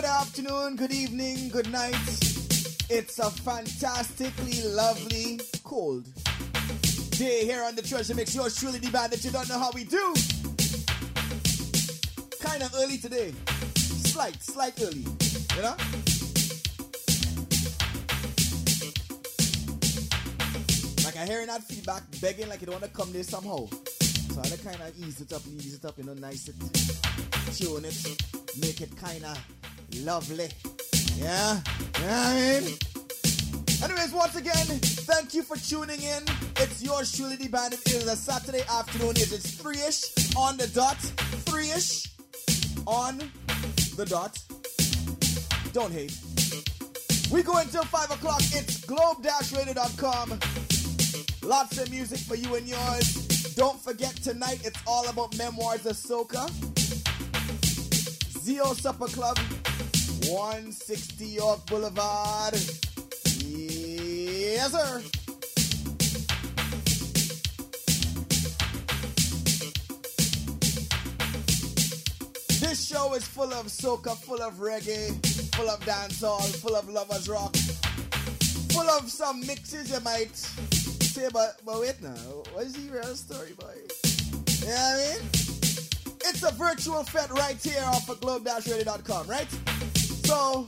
Good afternoon, good evening, good night. It's a fantastically lovely, cold day here on the Treasure Mix. Yours truly, band that you don't know how we do. Kind of early today. Slight, slight early. You know? Like I hearing that feedback, begging like you don't want to come there somehow. So I kind of ease it up, ease it up, you know, nice it, tune it, make it kind of lovely. Yeah? Yeah, I mean? Anyways, once again, thank you for tuning in. It's your truly, the band. It is a Saturday afternoon. It is 3-ish on the dot. 3-ish on the dot. Don't hate. We go until 5 o'clock. It's globe-radio.com. Lots of music for you and yours. Don't forget tonight, it's all about Memoirs of Soca. Zio Supper Club, 160 York Boulevard. Yes, sir. This show is full of soca, full of reggae, full of dancehall, full of lovers rock, full of some mixes you might say, but, but wait now, what is the real story, boy? You know what I mean? It's a virtual fete right here off of globe-radio.com, right? So,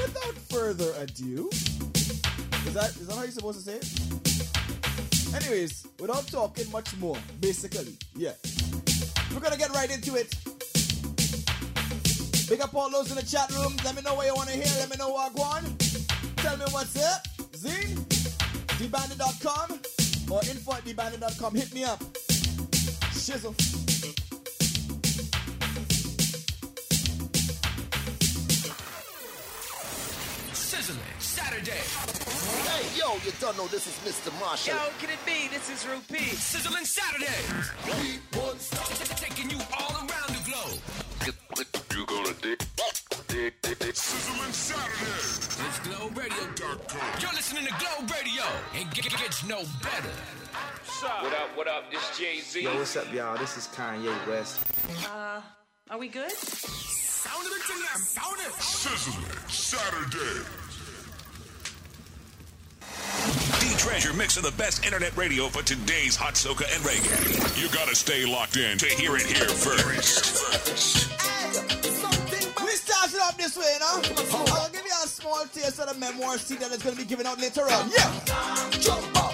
without further ado, is that is that how you're supposed to say it? Anyways, without talking much more, basically, yeah. We're gonna get right into it. Big up all those in the chat room. Let me know what you wanna hear. Let me know what I want. Tell me what's up. Zine, dbandit.com or info at dbandit.com. Hit me up. Shizzle. Saturday. Hey, yo, you don't know this is Mr. Marshall. Yo, can it be? This is Rupee. Sizzling Saturday. Taking you all around the globe. You gonna dig, dig, dig, dig. Sizzling Saturday. It's GlobeRadio.com. You're listening to Globe Radio. It g- g- gets no better. What up, what up? This Jay Z. Yo, what's up, y'all? This is Kanye West. Uh, are we good? Sound of it. Sound it. Sizzling Saturday. The Treasure mix of the best internet radio for today's hot soca and reggae. You gotta stay locked in to hear it here first. We started up this way, you know? I'll give you a small taste of the memoir CD that is to be given out later on. Yeah! Jump up.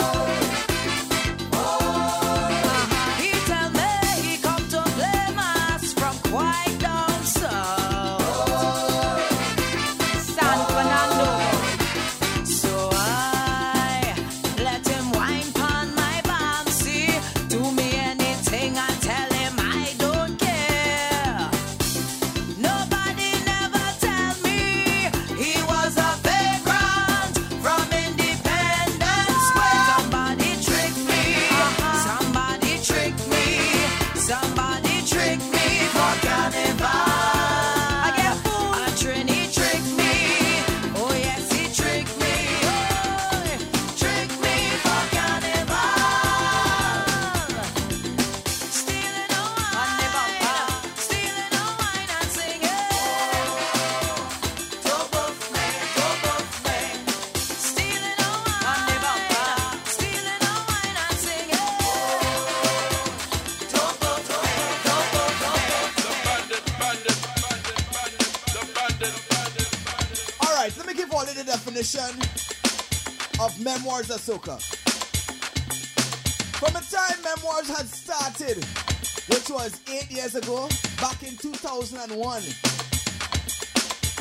soca. From the time Memoirs had started, which was eight years ago, back in 2001,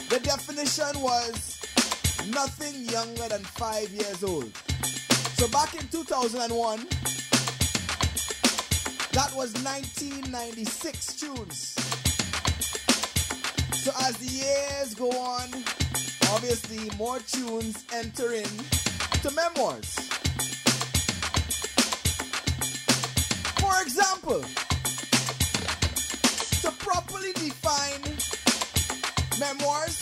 the definition was nothing younger than five years old. So back in 2001, that was 1996 tunes. So as the years go on, obviously more tunes enter in to memoirs. For example, to properly define memoirs,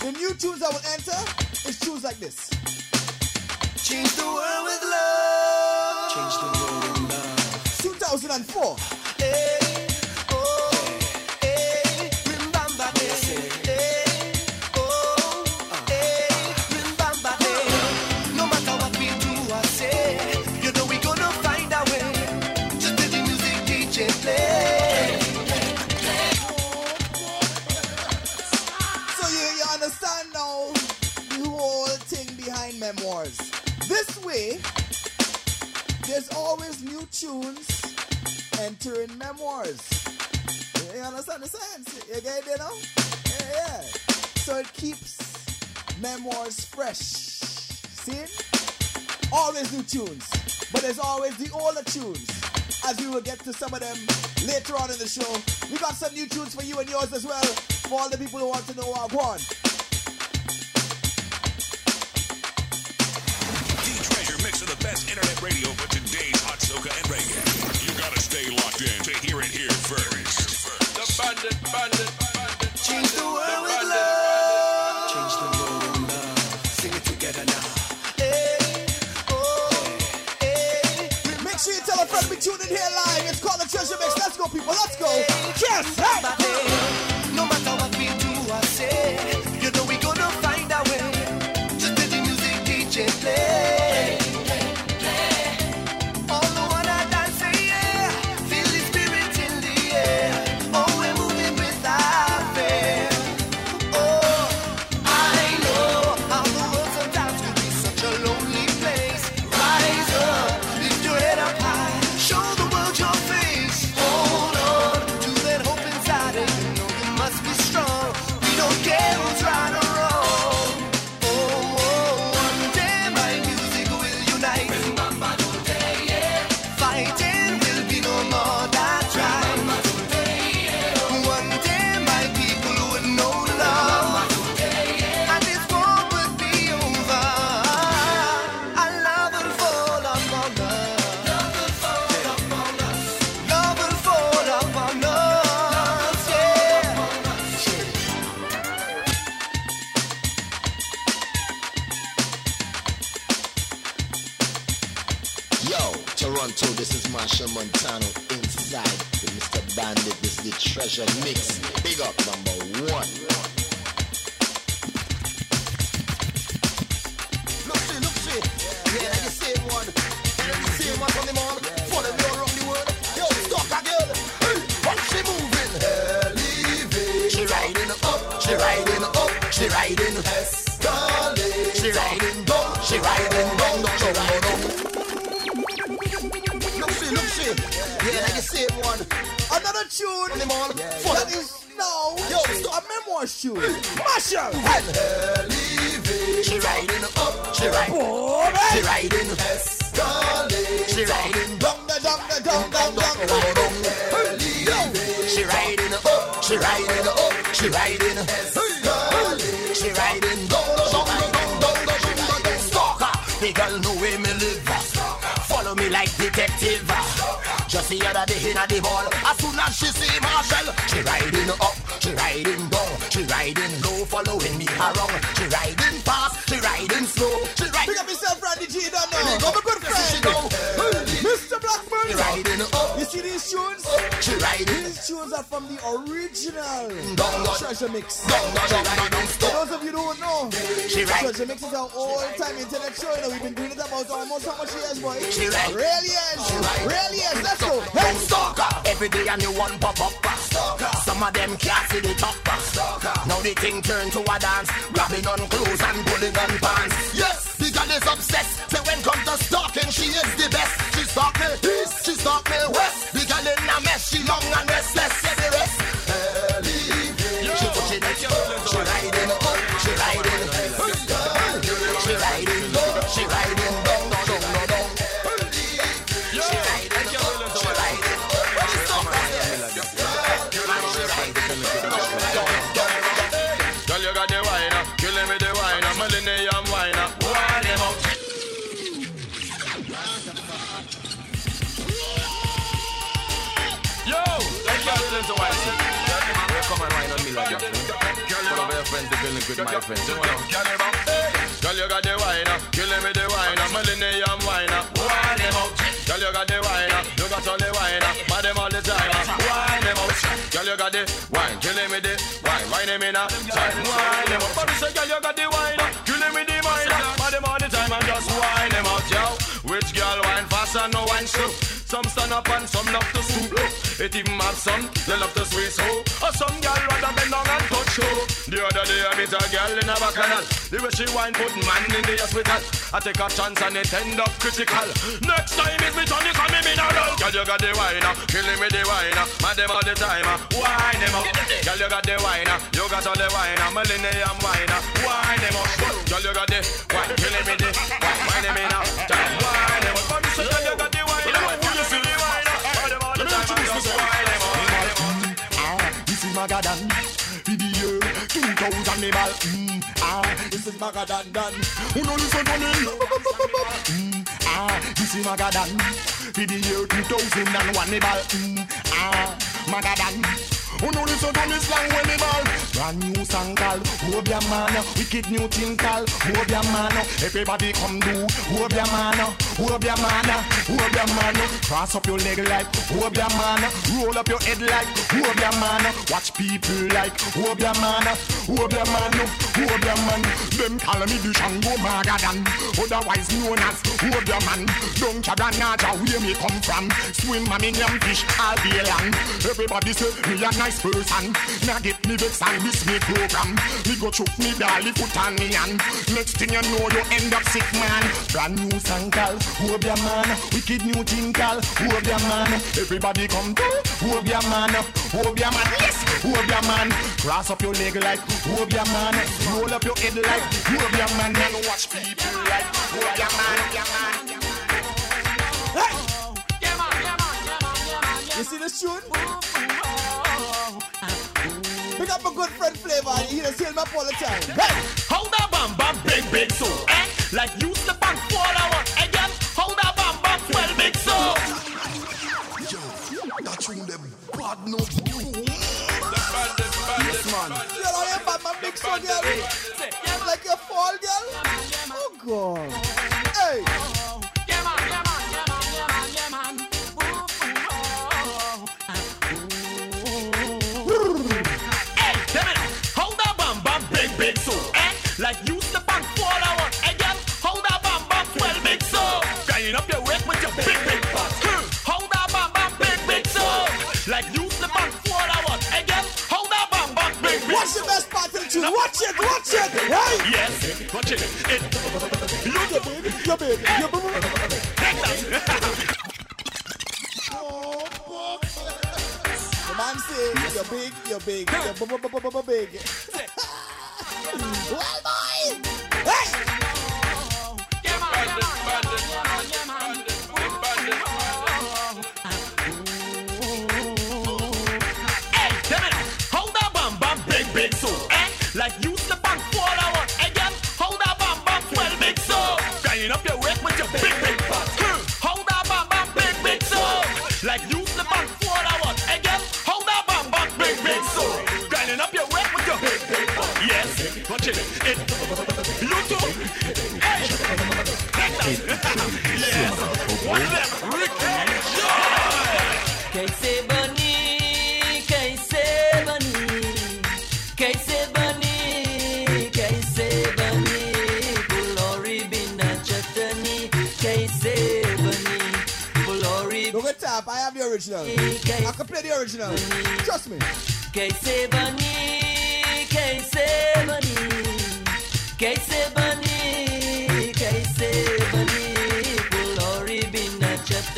the new tunes I will enter is tunes like this. Change the world with love. Change the world with love. 2004. Hey. there's always new tunes entering memoirs. You understand the sense? You get it, you know? Yeah, yeah. So it keeps memoirs fresh. See? Always new tunes, but there's always the older tunes. As we will get to some of them later on in the show, we got some new tunes for you and yours as well. For all the people who want to know our one. She riding. Escalate. She riding down. She riding down. down, down. Look see, look see. Yeah, like the same one. Another tune. From the mall. That is now Yo, a memoir tune. Marshall. She riding up. She riding. Oh, She riding. Escalate. She riding down. Down, down, down, down, down, down. She riding up, she riding up, she riding. She Just the other day in the ball, as soon as she see Marshall, she riding up, she riding down, she riding low, following me around. She riding fast, she riding slow, she riding. Pick up yourself, Randy G. Don't know. Big I'm a good she friend. go. Mr. She Blackburn. riding up, You see these tunes? She riding. These tunes are from the original Treasure Mix. down, down, she riding For those of you who don't know, Treasure Mix is our all-time internet show. You know, we've been doing it about almost how much years, boy? She right. Really is. right. Really is. Let's go. Hey. Stalker. Every day a new one pop up. Stalker. Some of them can't see the top. Stalker. Now the thing turn to a dance. Grabbing on clothes and pulling on pants. Yes, the girl is obsessed. So when come to stalking, she is the best. She stalk me east, she stalk me west. Mess, she long and restless. Yeah, the rest. She pushing it, she riding she riding. She riding of your friends. Are feeling good, my friends. Girl, you got the wine up, killing me the wine up, millennium wine up, wine them out. Girl, you got the wine up, you got all the wine up, buy them all the time up, wine them out. Girl, you got the wine, killing me the wine, wine them in a time, wine them out. But say, girl, you got the wine up, killing me the wine up, buy them all the time and just wine them out, yo. Which girl wine fast and no wine slow? Some stand up and some love to stoop low. It even have some, they love to sway so. Or some girl rather bend down and touch so. The other day I meet a girl in a bacchanal. The way she wine put man in the hospital. I take a chance and it end up critical. Next time is me you call me mineral. Girl, you got the wine, uh, killing me the wine. uh, Mad them all the time, uh, wine them up. Girl, you got the wine, uh, you got all the wine. uh, Millennium wine, uh, wine them up. Girl, you got the wine, killing me the wine. Wine them in, Magadan. Year 2000 me ball. Mm, ah, this is Magadan Dan. Who know listen to me? Mm, ah, this is Magadan. For the year 2001 me ball. Mm, ah, Magadan. Who know listen to me slang when me ball? Brand new song called Obia Man. Wicked new thing called Obia Man. Everybody come do Obia Man. Obia Man. Obia Man. Cross up your leg like Obia Man. Roll up your head like Obia Man. Watch people like Obia Man. Obia Man. Obia Man. Them call me the Shango Magadan. Otherwise known as Obia Man. Don't Chaganaja where me come from. Swim mommy yam fish all day long. Everybody say me a nice person. Now get me vex and miss me program. Me go choke me dolly foot on me hand. Next thing you know you end up sick man. Brand new song called Obia Man. Wicked new thing called Obia Man. Everybody come to Obia Man. Obia Man, yes, Obia Man. Cross up your leg like Obia Man. Roll up your head like Obia Man. And watch people like Man. Obia Man. You see this tune? Pick up a good friend flavor. He just hear me up all the time. Hey! How the bam bam big big so eh? Like you the bank fall out again. How the bam bam well big so. That tune them bad no Yes, man. You know your bad man big so girl. Like your fall girl. Oh God. Hey. Hey, best part of the tune? Watch it, watch it. Hey. Yes, watch it. It. You Your baby, your baby, your baby. take that. The man say you're big, you're big, you're big. well, boy. Hey. Like you original. I can play the original. Trust me. Quem se banir, quem se banir, quem se banir, quem se banir, glory be not just.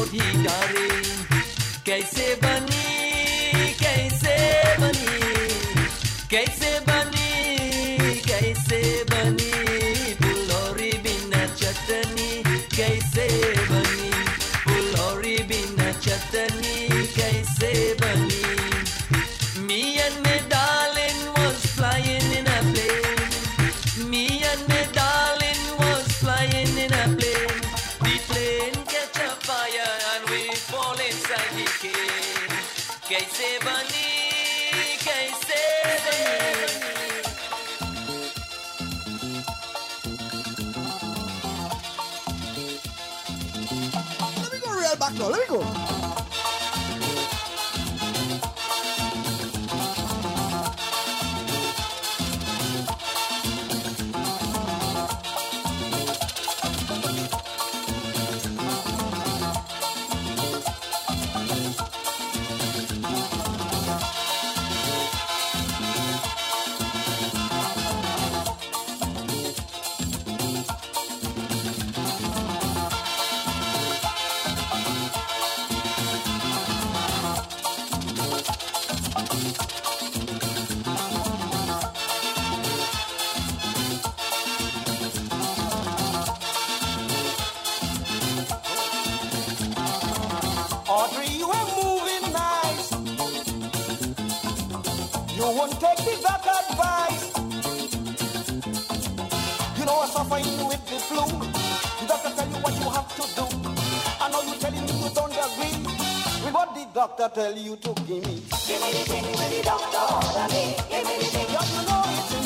अधिकारी कैसे बनी what you have to do. I know you're telling me you don't agree with what the doctor tell you to give me. Give me the thing with the doctor order me. Give me the thing. Don't you know it's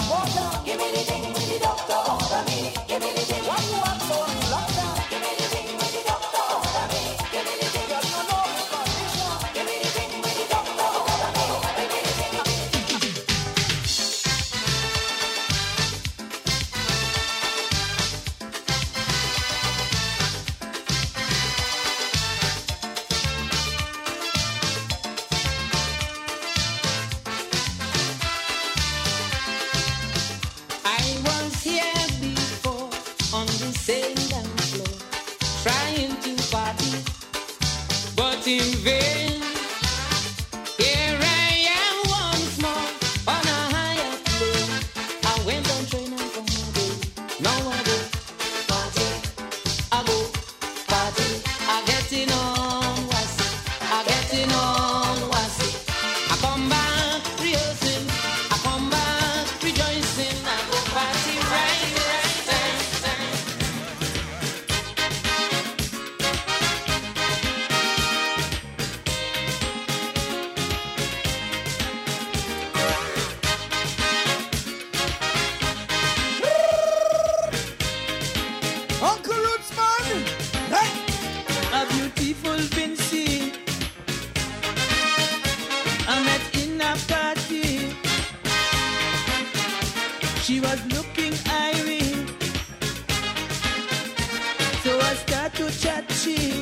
Chachi.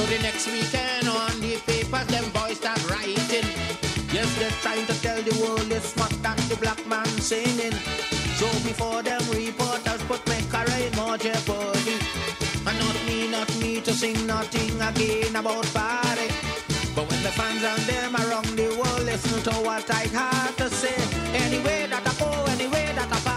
So the next weekend on the papers, them boys start writing. Yes, they're trying to tell the world it's not that the black man singing. So before them reporters put me carry in more jeopardy. And not me, not me to sing nothing again about party. But when the fans and them around the world listen to what I had to say, anyway that I go, anyway that I.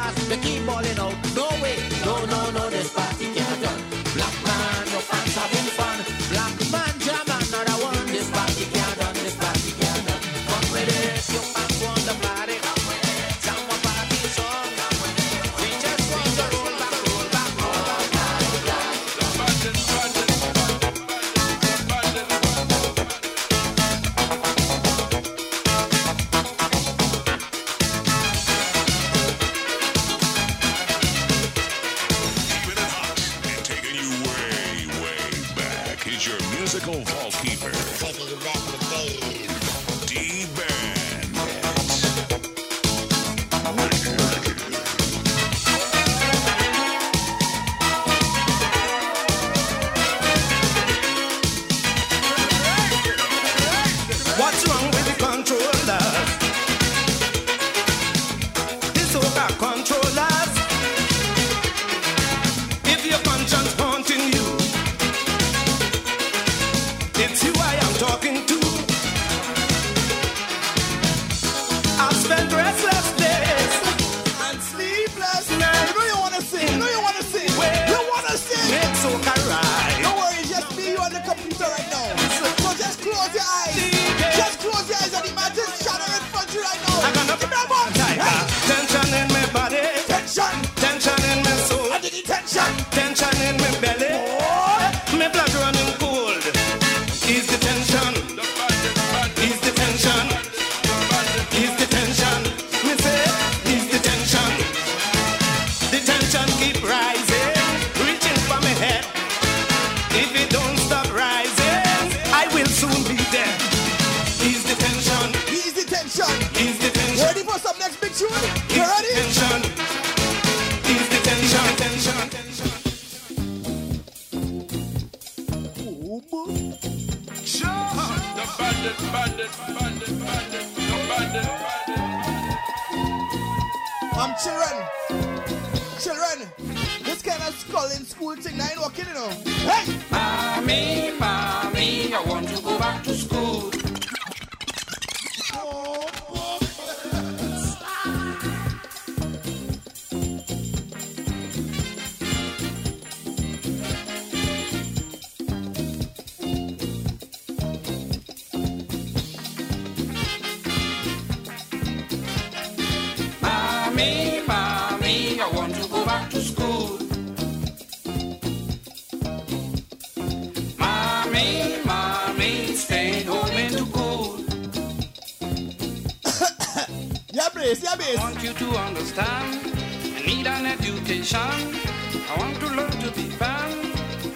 I want to learn to be fan,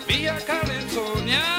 be a Calypsonian.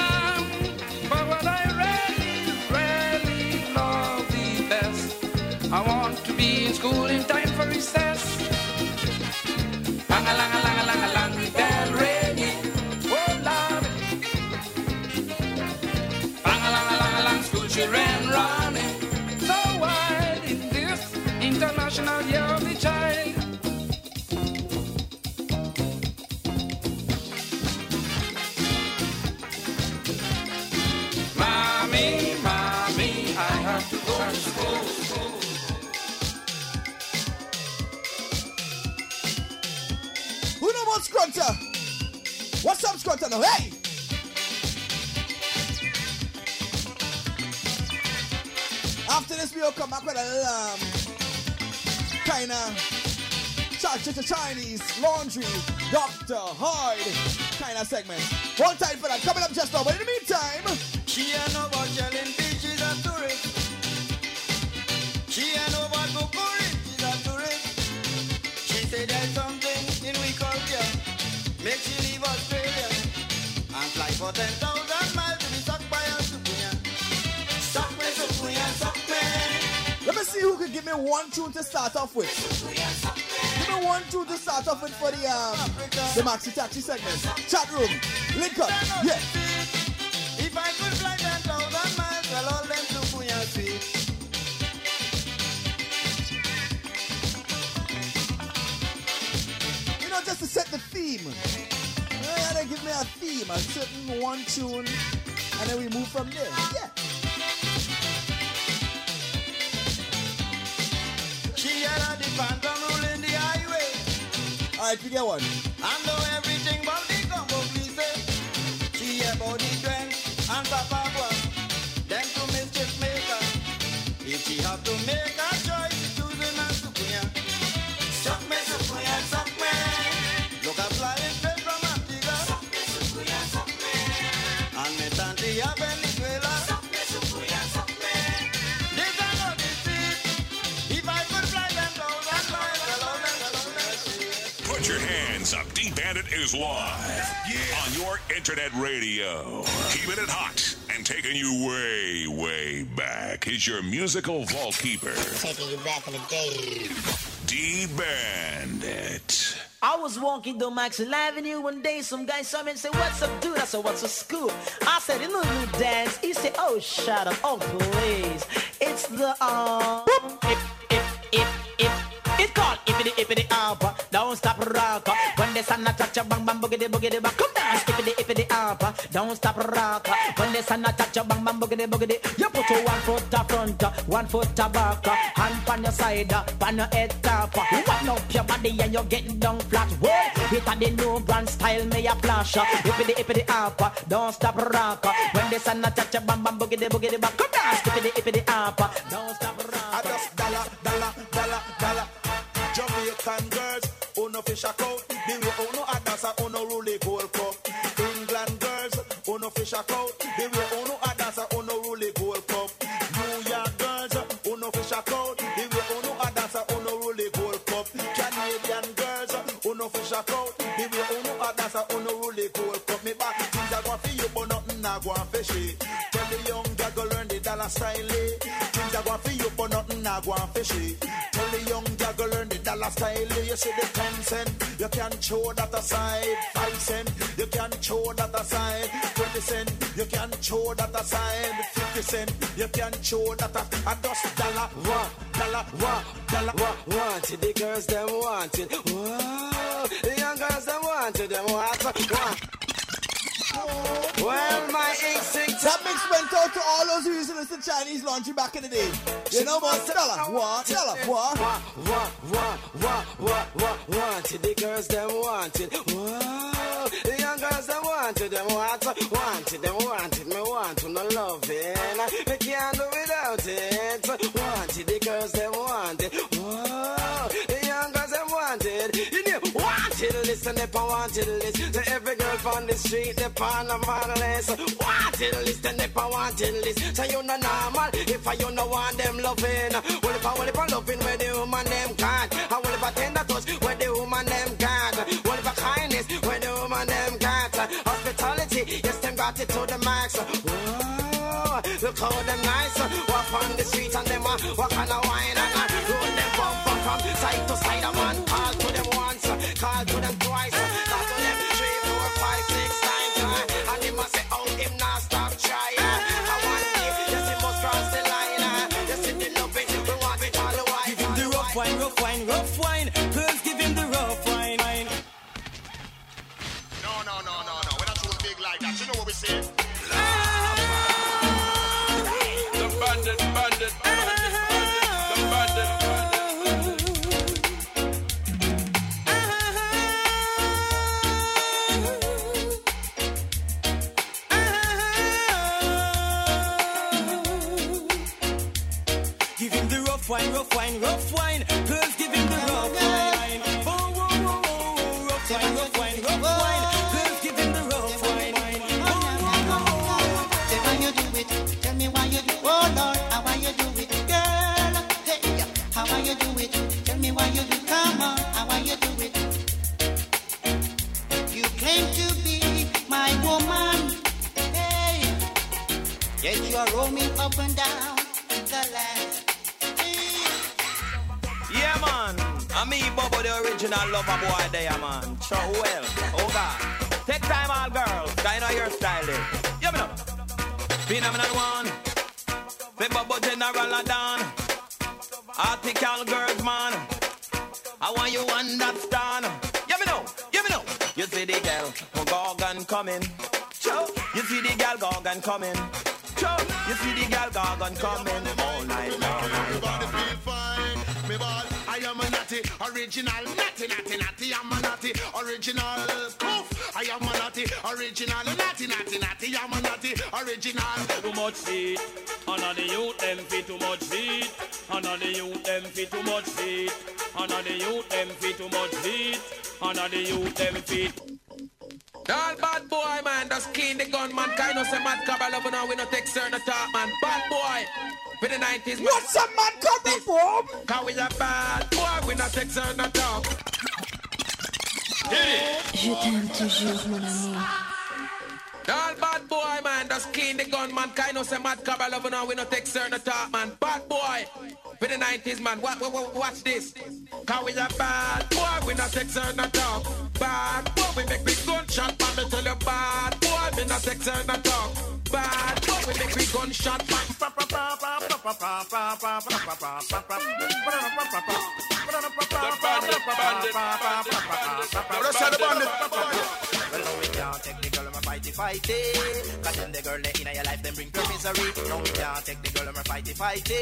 Scrunter? What's up, Scrunter now? Hey! After this, we'll come back with a little, um, kind of Chinese laundry, Dr. Hard kind of segment. Hold tight for that. Coming up just now. But in the meantime, let me see who can give me one tune to start off with. Give me one tune to start off with for the um the Maxi Taxi segment. Chat room. Link up. Yeah. If I could fly 10,000 miles, well, all them. You know, just to set the theme. Gotta give me a theme, a certain one tune, and then we move from there. Yeah. She had a phantom ruling the highway. Alright, we get one. And know everything but the gumbo say. Eh? She a body trend and tapagua. Then to mischief maker. If she have to make up. D Bandit is live on your internet radio. Keeping it hot and taking you way, way back. is your musical vault keeper, Taking you back in the day. D Bandit. I was walking down Maxwell Avenue one day. Some guy saw me and said, What's up, dude? I said, What's a school? I said, You know, new dance. He said, Oh, shut up. Oh, please. It's the, um, if, if, if, if. It's called Ippity Ippity Alpha. Don't stop rock. Uh, when the sun a touch a bang bang boogity boogity bang. Come down, Ippity Ippity Alpha. Uh. Don't stop rock. Uh, when the sun a touch a bang bang boogity boogity. You put your one foot up front, one foot up back. Hand on your side, on your head top. Wind up your body and you're getting down flat. Whoa, it a the new brand style, me a flash. Ippity Ippity Alpha. Don't stop rock. When the sun a touch a bang bang boogity boogity bang. Come down, Ippity Ippity Alpha. Don't stop rock. I just dollar, dollar, dollar, dollar. Jamaican girls, who no fish a coat. The way who no a dancer, who no rule the Gold Cup. England girls, who no fish a coat. The way who no a dancer, who no rule the Gold Cup. New York girls, who no fish a coat. The way who no a dancer, who no rule the Gold Cup. Canadian girls, who no fish a coat. The way who no a dancer, who no rule the Gold Cup. Me back things a go for you, but nothing a go for she. Tell the young girl go learn the dollar style. eh. Things a go for you, but nothing a nah go and fishy. Learn style. You see the ten cent, you can show that aside. Five cent, you can show that aside. Twenty cent, you can show that aside. Fifty cent, you can show that a, a dust dollar, one dollar, one dollar, one. Want it, the girls them want it. Whoa, the young girls them want it, them want it. Well, my instinct. That mix went out to all those who used to listen to Chinese laundry back in the day. You know what? What? Dollar, what? Want, want, want, want, want, want, want it. The girls them want it. Whoa, the young girls them want it. Them want it, want it, them want it. Me want to no loving. Me can't do without it. Want it, the girls them want list and they wanted list. So every girl on the street they on a list. Wanted list and they wanted list. So you no normal if I you no want them loving. Well if I well if I loving where the woman them can't. I will if I tender touch Show. You see the girl, Gorgon coming. All night long. Everybody feel fine. Me ball, I am a natty, original, natty, natty, natty, I'm a natty, original, poof. I am a natty, original, natty, natty, natty, I'm a natty, original. Too much feet, and on the youth them fit too much feet, and on the youth them fit too much feet, and on the youth them fit too much feet, and on the youth them fit. All bad boy, man, just clean the gun, man. Kind of say mad cabal over now, we no take certain talk, man. Bad boy. For the 90s, What's a mad cabal, Bob? Cause we a bad boy, we not take certain talk. Je t'aime toujours, mon amour. All bad boy, man, just clean the gun, man. Kind of say mad cabal over now, we no take certain talk, man. Bad boy. For the 90s, man, watch, watch, watch this. Cause we a bad boy, we not take certain talk. Bad boy, we make big gunshot, man. Me tell you, bad boy, we not take certain talk. Bad boy, we make big gunshot, man. Well, no, we can't take the girl and fighty fighty. Cause then the girl in your life, them bring her misery. No, we can't take the girl and fighty fighty.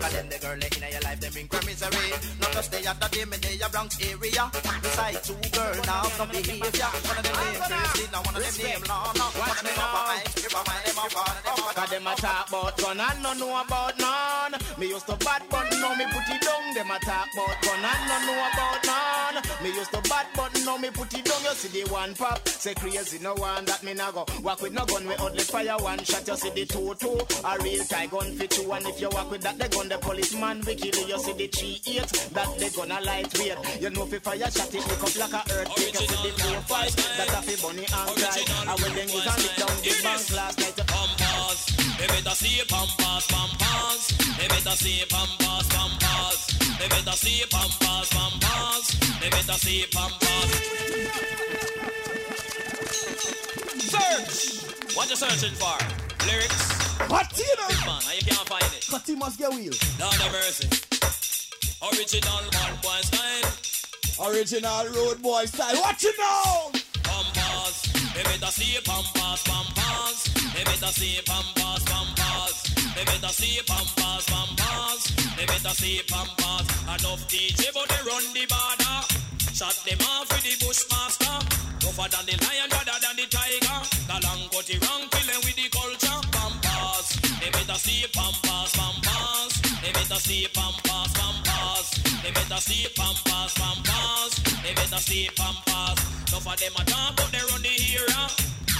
Cause then the girl in your life, them bring her misery. Not just stay at the day, me they a Bronx area. Beside two girl now, some behavior. One of them name Christine, now one of them name Lana. One of them up a mic, give a man, them up them. Cause them a talk about gun and no know about none. Me used to bad but now me put it down. Them a talk about gun and no know about none. Me used to bad but now me put it down. You see the one pop, say crazy no one that me nah go. Walk with no gun, we only fire one shot. You see the two two, a real tie gun fit two. And if you walk with that, the gun the policeman we kill you. You see the three eight, that they gonna lightweight. You know if fire shot it, make up like a earthquake. You see the four five, that a fi bunny and cry. And when them use and lick down the bank last night, Compass, They better see pampas, pampas. They better see pampas, pampas. They better see pampas, pampas. They better see pampas. Search. What you searching for? Lyrics. What you know? Man, and you can't find it. Cut him must get wheel. Lord have mercy. Original bad boy style. Original road boy style. What you know? Pampas. They better see pampas, pampas. They better see pampas, pampas. They better see pampas, pampas. They better see pampas. Enough DJ, but they run the border. Shot them off with the bushmaster. Tougher than the lion, rather than the tiger. Galang cut the wrong, killing with the culture. Pampas. They better see pampas, pampas. They better see pampas, pampas. They better see pampas, pampas. They better see pampas. Enough of them a talk, but they run the era.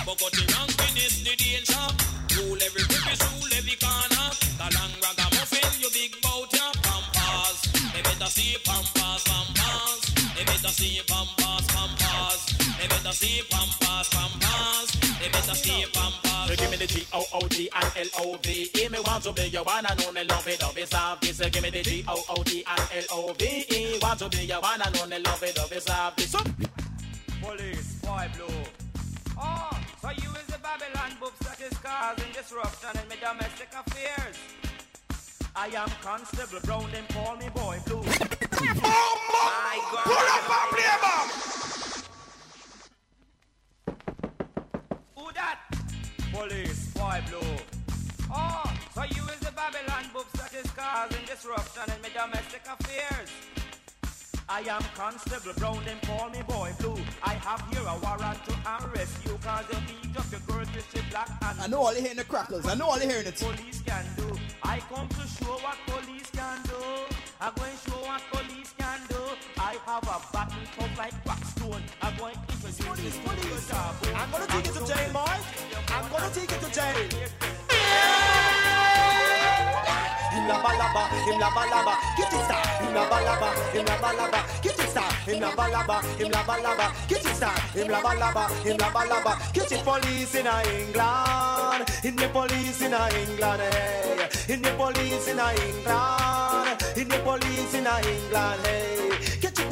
But cut the wrong, finish the danger. Rule every crevice, rule every corner. Galang ragamuffin, you big bout ya. Pampas. They better see pampas, pampas. They better see pampas, pampas. They better see pampas, pampas. They better see pampas. So give me the G O O D and L O V E. Me want to be your one and only love it, love it, solve this. So give me the G O O D and L O V E. Want to be your one and only love it, love it, solve this. So- Police, boy blue. Oh, so you is the Babylon books that is causing disruption in my domestic affairs. I am Constable Brown, them call me boy blue. That? Police, boy blue. Oh, so you is the Babylon that is causing disruption in my domestic affairs. I am Constable Brown, them call me Boy Blue. I have here a warrant to arrest you cause you beat up your girl your black and I know all you hearing the crackles. I know all you hearing it. police can do. I come to show what police can do. I'm going to show what police. I have a battle tough like Blackstone. I'm going to introduce police, police. I'm gonna take it to jail, boy. I'm gonna take it to jail. Him laba laba, him laba laba, get it star. Him laba laba, him laba laba, get it star. Him laba laba, him laba laba, get it star. Him laba laba, him laba laba, get it police in England. In the police in England, hey. In the police in England. In the police in England, hey.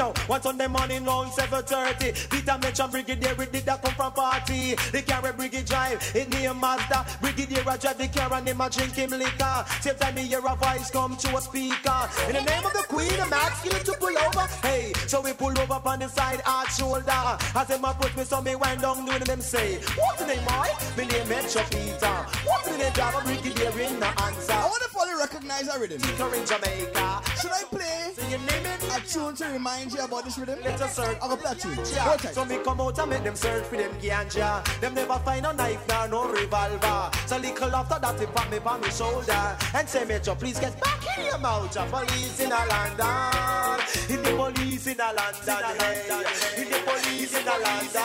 Now. Once on the morning round 7.30 Peter Metro Brigadier we did that come from party? The carry Brigadier drive in name Mazda. Brigadier I drive the car and him a drink him liquor. Same time me hear a voice come to a speaker. In the name of the queen I'm asking to pull over. Hey, so we pull over on the side hard shoulder. As them approach me so me wind down doing them say What's the name boy? Me name Metro Peter. What's the name driver Brigadier in the answer? I want to fully recognize our rhythm. Speaker in Jamaica. Should I play? Say your name it. A tune to remind you about this rhythm? Let us search. I'll go play a. Yeah. Hold. So me come out and make them search for them ganja. Them never find a knife nor no revolver. So little after that they pat me on my shoulder and say, Major, please get back in your mouth. The police in a London. In the police in a London. Hey. In the police in a London.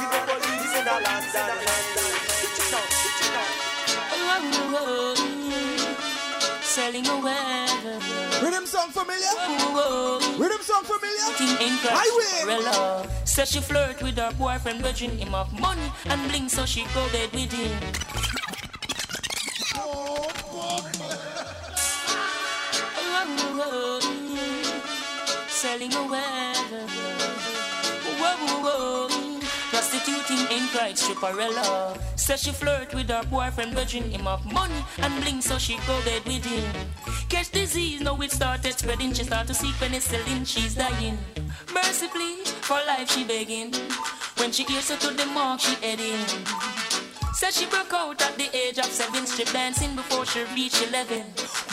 In the police in a London. Get Selling away. Rhythm song familiar? Whoa. Rhythm song familiar? Putting in Highway. Says she flirt with her boyfriend, grudging him of money and bling, so she go bed with him. Selling away. Prostituting in Christ, stripperella. Says she flirt with her boyfriend, grudging him of money and bling, so she go bed with him. Catch disease, now it started spreading. She start to seek penicillin, she's dying. Please, for life she begging. When she hears her to the mark, she heading. Says she broke out at the age of seven, strip dancing before she reached eleven.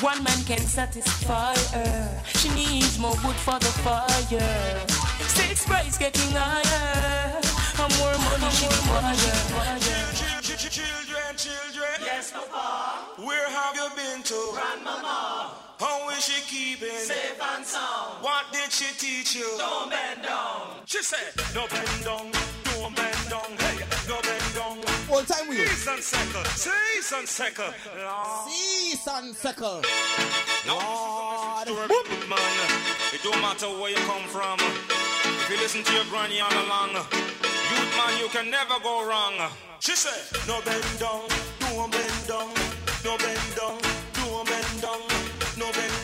One man can satisfy her. She needs more wood for the fire. Six price getting higher. And more money she require. Children, children. Yes, Papa. Where have you been to? Grandmama. How is she keeping? Safe and sound. What did she teach you? Don't bend down. She said, No bend down, don't bend down, hey, no bend down. All time wheel. Season second, season second. Season second. Lord. Story, man. It don't matter where you come from. If you listen to your granny all along, youth man, you can never go wrong. She said, No bend down, don't bend down, no bend down, don't bend down, no bend down,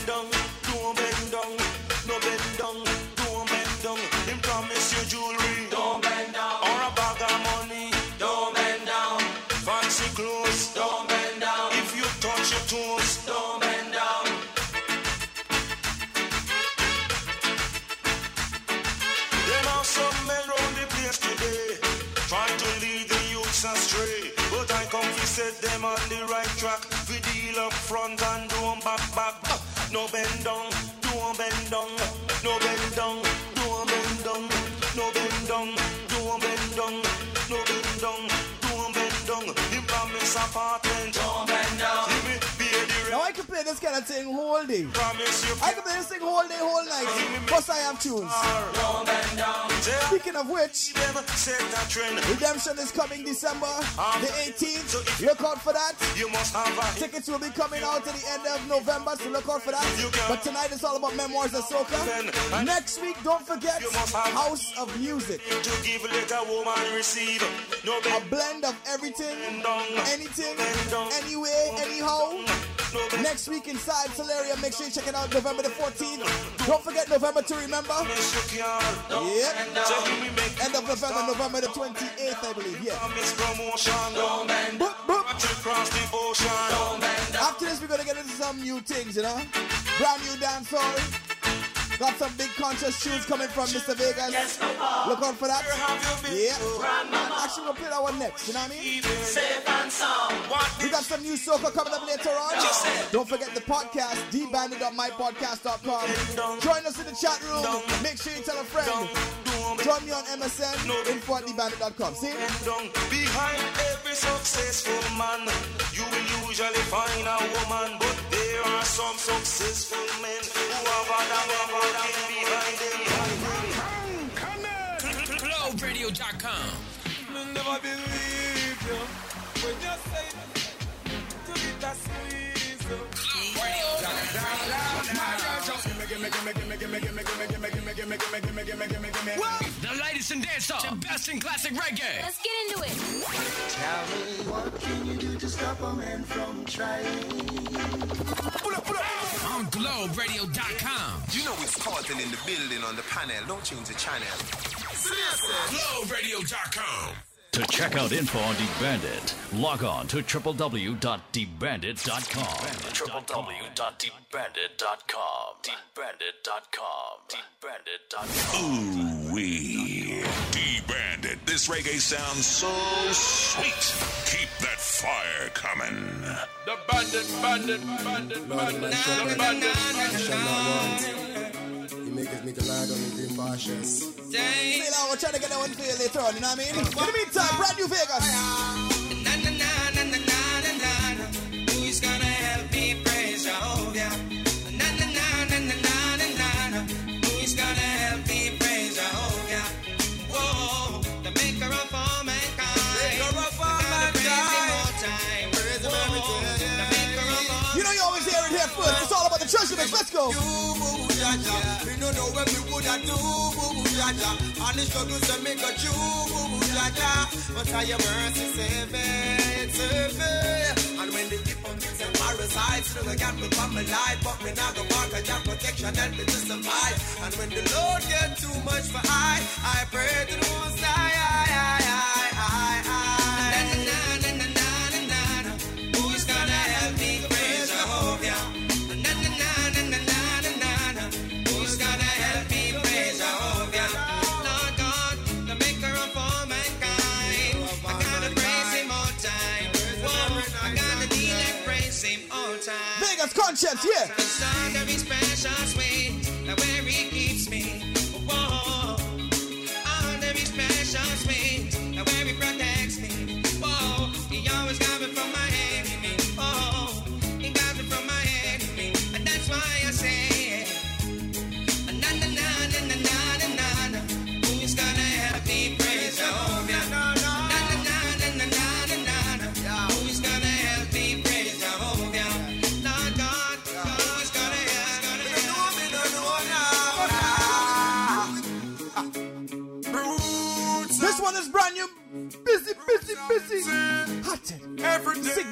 We deal up front and don't back back. No bend down, don't bend down, no bend down, don't bend down, no bend down, don't bend down, no bend down, don't bend down. Him promise apartment, Don't can play this kind of thing whole day. I can play thing whole day, whole night. Plus I have tunes. Don't bend down. Speaking of which, set that trend. Redemption is coming December the 18th. Look out for that. You must have a Tickets will be coming out at the end of November, so look out for that. But tonight is all about Memoirs of Soca. Next week, don't forget House of Music. to a woman receive. No A blend of everything, anything, anyway, anyhow. Next week inside Solaria, make sure you check it out November the 14th. Don't forget November to remember. Yep. End of November, November the 28th, I believe. Yeah. Boop, boop. After this, we're gonna get into some new things, you know. Brand new dancehall. Got some big conscious tunes coming from Mr. Vegas. Look out for that. Yeah. Actually, we'll play that one next. You know what I mean? Safe and sound. We got some new soca coming up later on. Don't forget the podcast, dbandit.mypodcast.com. Join us in the chat room. Make sure you tell a friend. Join me on MSN, info at dbandit.com. See? Behind every successful man, you will usually find a woman, but there are some successful men who have other men working behind them. GlobeRadio.com. Never believe you when you say to be that squeeze. The latest in dancehall, the best in classic reggae. Let's get into it. Tell me what can you do to stop a man from trying? On GlobeRadio.com. You know it's Carlton in the building on the panel. Don't change the channel. GlobeRadio.com. To check out info on D Bandit, log on to www.dbandit.com. www.dbandit.com. Dbandit.com. Dbandit.com. Ooh wee. D Bandit. This reggae sounds so sweet. Keep that fire coming. The bandit, bandit, bandit, bandit, the bandit. He maketh me to lie down in green pastures. See now, we're trying to get that one for you later on, you know what I mean? In the meantime, brand new Vegas. Let's go. Know when we would have. And make a But I am mercy saving. And when parasites, I can't. But me I protection and me to survive. And when the load get too much for I, I pray to the most high, chest, yeah.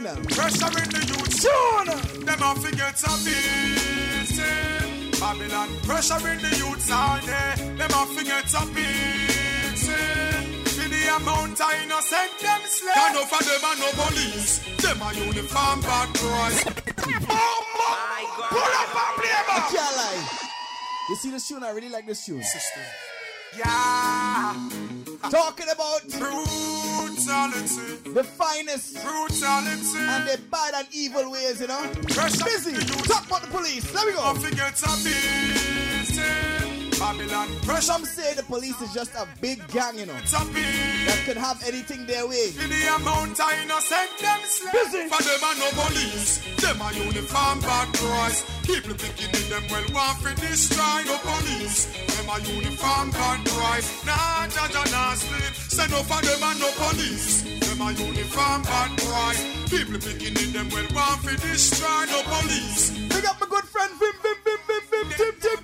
Now. Pressure in the youth. Soon. Them off get a beating. Eh? Babylon. Pressure in the youth all day. Eh? Them off get a beating. Eh? For the amount I innocent them slay. Can't offer them and no police. Them a uniform bad boys. oh my God. Pull up and play I can't lie. You see this tune? I really like this tune. Sister. Yeah. Talking about brutality, the finest, brutality, and the bad and evil ways, you know. Pressure Busy. Talk about the police. Let me go. Forget a beating. Babylon. Pressure. Some say the police is just a big gang, you know, that can have anything their way. In the amount I innocent them slay. For them are no police. Them are uniform bad boys. People thinking in them well want to destroy no police. Them are uniform bad boys. Nah, judge and nah sleep. Say no for them are no police. Them are uniform bad boys. People thinking in them well want to destroy no police. Pick up my good friend Vim Vim Vim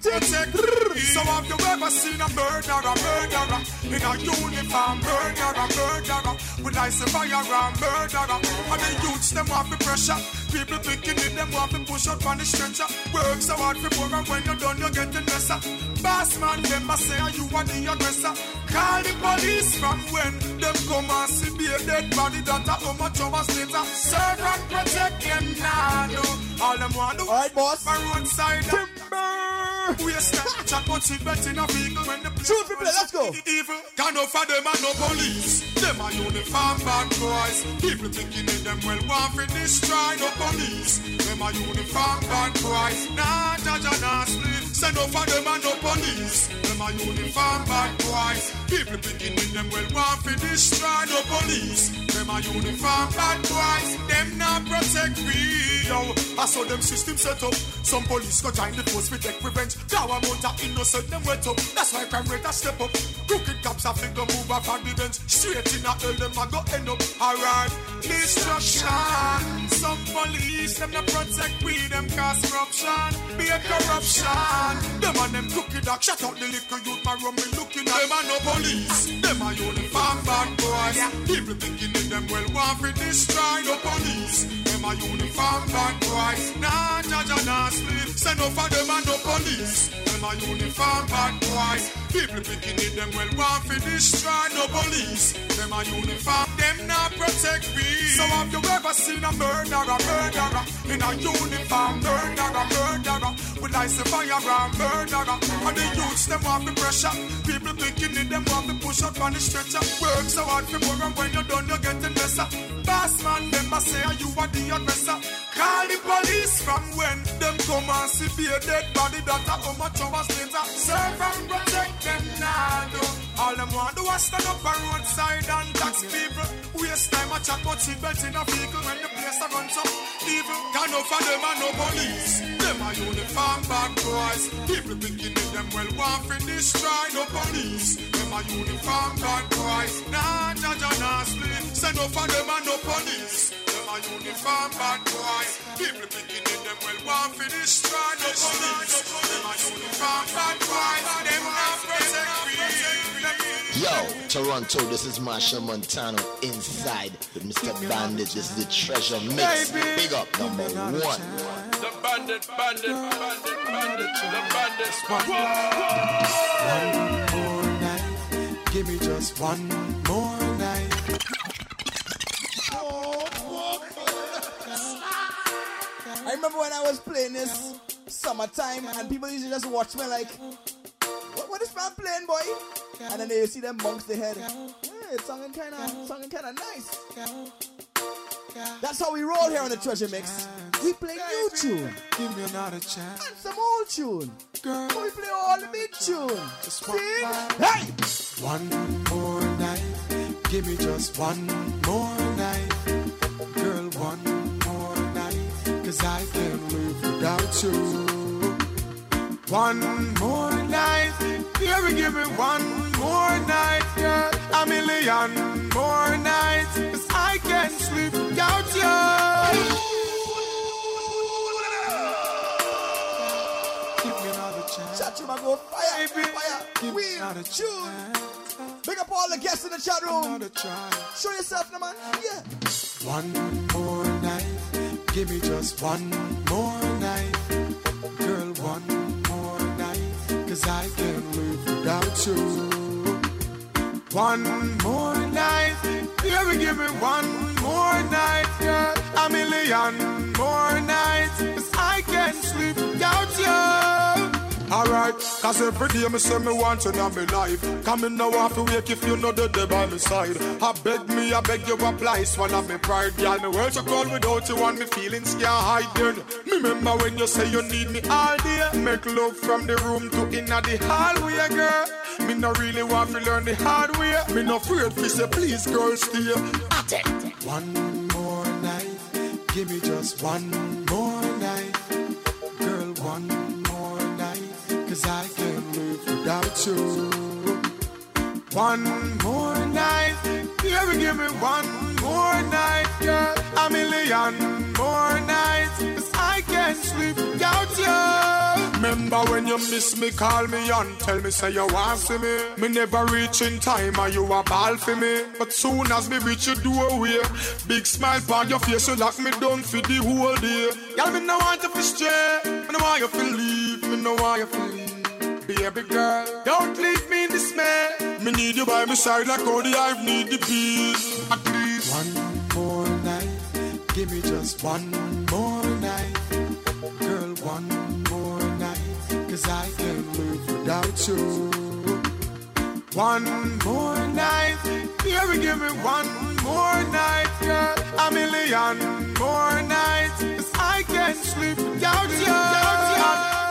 Vim Vim Tip Tip Tip. So have you ever seen a murderer, murderer in a uniform, murderer, murderer with ice and fire and murderer? And the youths them want to pressure. People thinking it them want to push up on the stretcher. Work so hard for more and when you're done you get the dresser. Boss man them a say you are the aggressor. Call the police from when them come and see be a dead body that a how much hours later. Serve and protect them now. No. All them want to All right, boss. for roadside. Timber. We stop chat but bet in a vehicle when the Shoot people, let's go. Evil can offer them and no police. Them are uniform bad boys. People thinking in them well want to destroy no police. Them are uniform bad boys. Nah, judge and nah sleep. Send over them and no police. Them are uniform bad boys. People thinking in them well want to destroy no police. Them are uniform bad boys. Them not protect me. Yo, I saw them system set up. Some police go join the force we take revenge. Now amount of innocent them wet up. That's why crime rate a step up. Crooked cops have to go move off on the bench. Straight in a hell them a go end up. Alright, destruction. Some police them not protect we them cause corruption. Be a corruption. Them and them cookie dog shut out the liquor youth my rum me looking at them and no police. Them are uniform bad boys. People thinking in them well want to destroy no police. Them are uniform bad boys. Nah, judge and nah sleep. Send no for them and no police. Them are uniform bad boys. People thinking in them well want to destroy no police. Them are uniform. Them not protect me. So have you ever seen a murderer, murderer in a uniform, murderer, murderer with ice and fire and murderer? And the youths them want the pressure. People thinking in them want to push up on the stretcher. Work so hard for more and when you're done you're getting lesser. Boss man them a say you are the aggressor. Call the police from when them come and see be a dead body that a how much hours later. Serve and protect them now. All them want is stand up a roadside and tax people. Waste time a chat but seatbelt in a vehicle when the place a run so evil. Can offer them and no police. Them are uniform bad boys. People in them well want to destroy no police. Them are uniform bad boys. Nah, judge and nah sleep. Send offer them and no are bad boys. People thinking in them well want to destroy no police. Them are uniform bad boys. Them not protect me. Yo, Toronto, this is Marsha Montano inside with Mr. Bandit. This is the treasure mix. Big up number one. The bandit, bandit, bandit, bandit, the bandit squad. One more night, give me just one more remember when I was playing this summertime and people used to just watch me like, what, what is man playing, boy? And then they see them monks they head. Hey, it's sounding kind of, sounding kind of nice. That's how we roll here on the Treasure Mix. We play new tune. Give me another chance. And some old tune. Girl. We play all the big tune. Just one? Hey! One more night, give me just one more night. Girl, one more night, cause I can't live without you. One more night, baby, give me one more night, girl. A million more nights, cause I can't sleep without you. Give me another chance. Chat room, I go fire, Baby, fire, give wheel, another tune. Big up all the guests in the chat room. Show yourself, no man. Yeah. One more Give me just one more night. Girl, one more night. Cause I can't live without you. One more night. Yeah, give me one more night, girl. A million more nights. Cause I can't sleep without you. Alright, cause every day me say me want you in my life. Come in now off to wake if you know the day by my side. I beg me, I beg you apply, swallow me pride. Girl, me world so cold without you and me feelings can't hide then. Me remember when you say you need me all day. Make love from the room to inna the hallway, girl. Me no really want to learn the hard way. Me no afraid to say please, girl, stay. One more night, give me just one more One more night, yeah, give me one more night, girl, a million more nights, cause I can't sleep without you. Remember when you miss me, call me and tell me say you want see me. Me never reach in time and you a ball for me. But soon as me reach you your doorway, big smile on your face, you lock me down for the whole day. Y'all me no want you to stray, me no want you to leave, me no want you to leave. Baby girl, don't leave me in dismay. Me need you by my side like how the hive need the bees. At least one more night, give me just one more night, girl, one more night, cause I can't live without you. One more night, baby, give me one more night, girl, a million more nights, cause I can't sleep without you.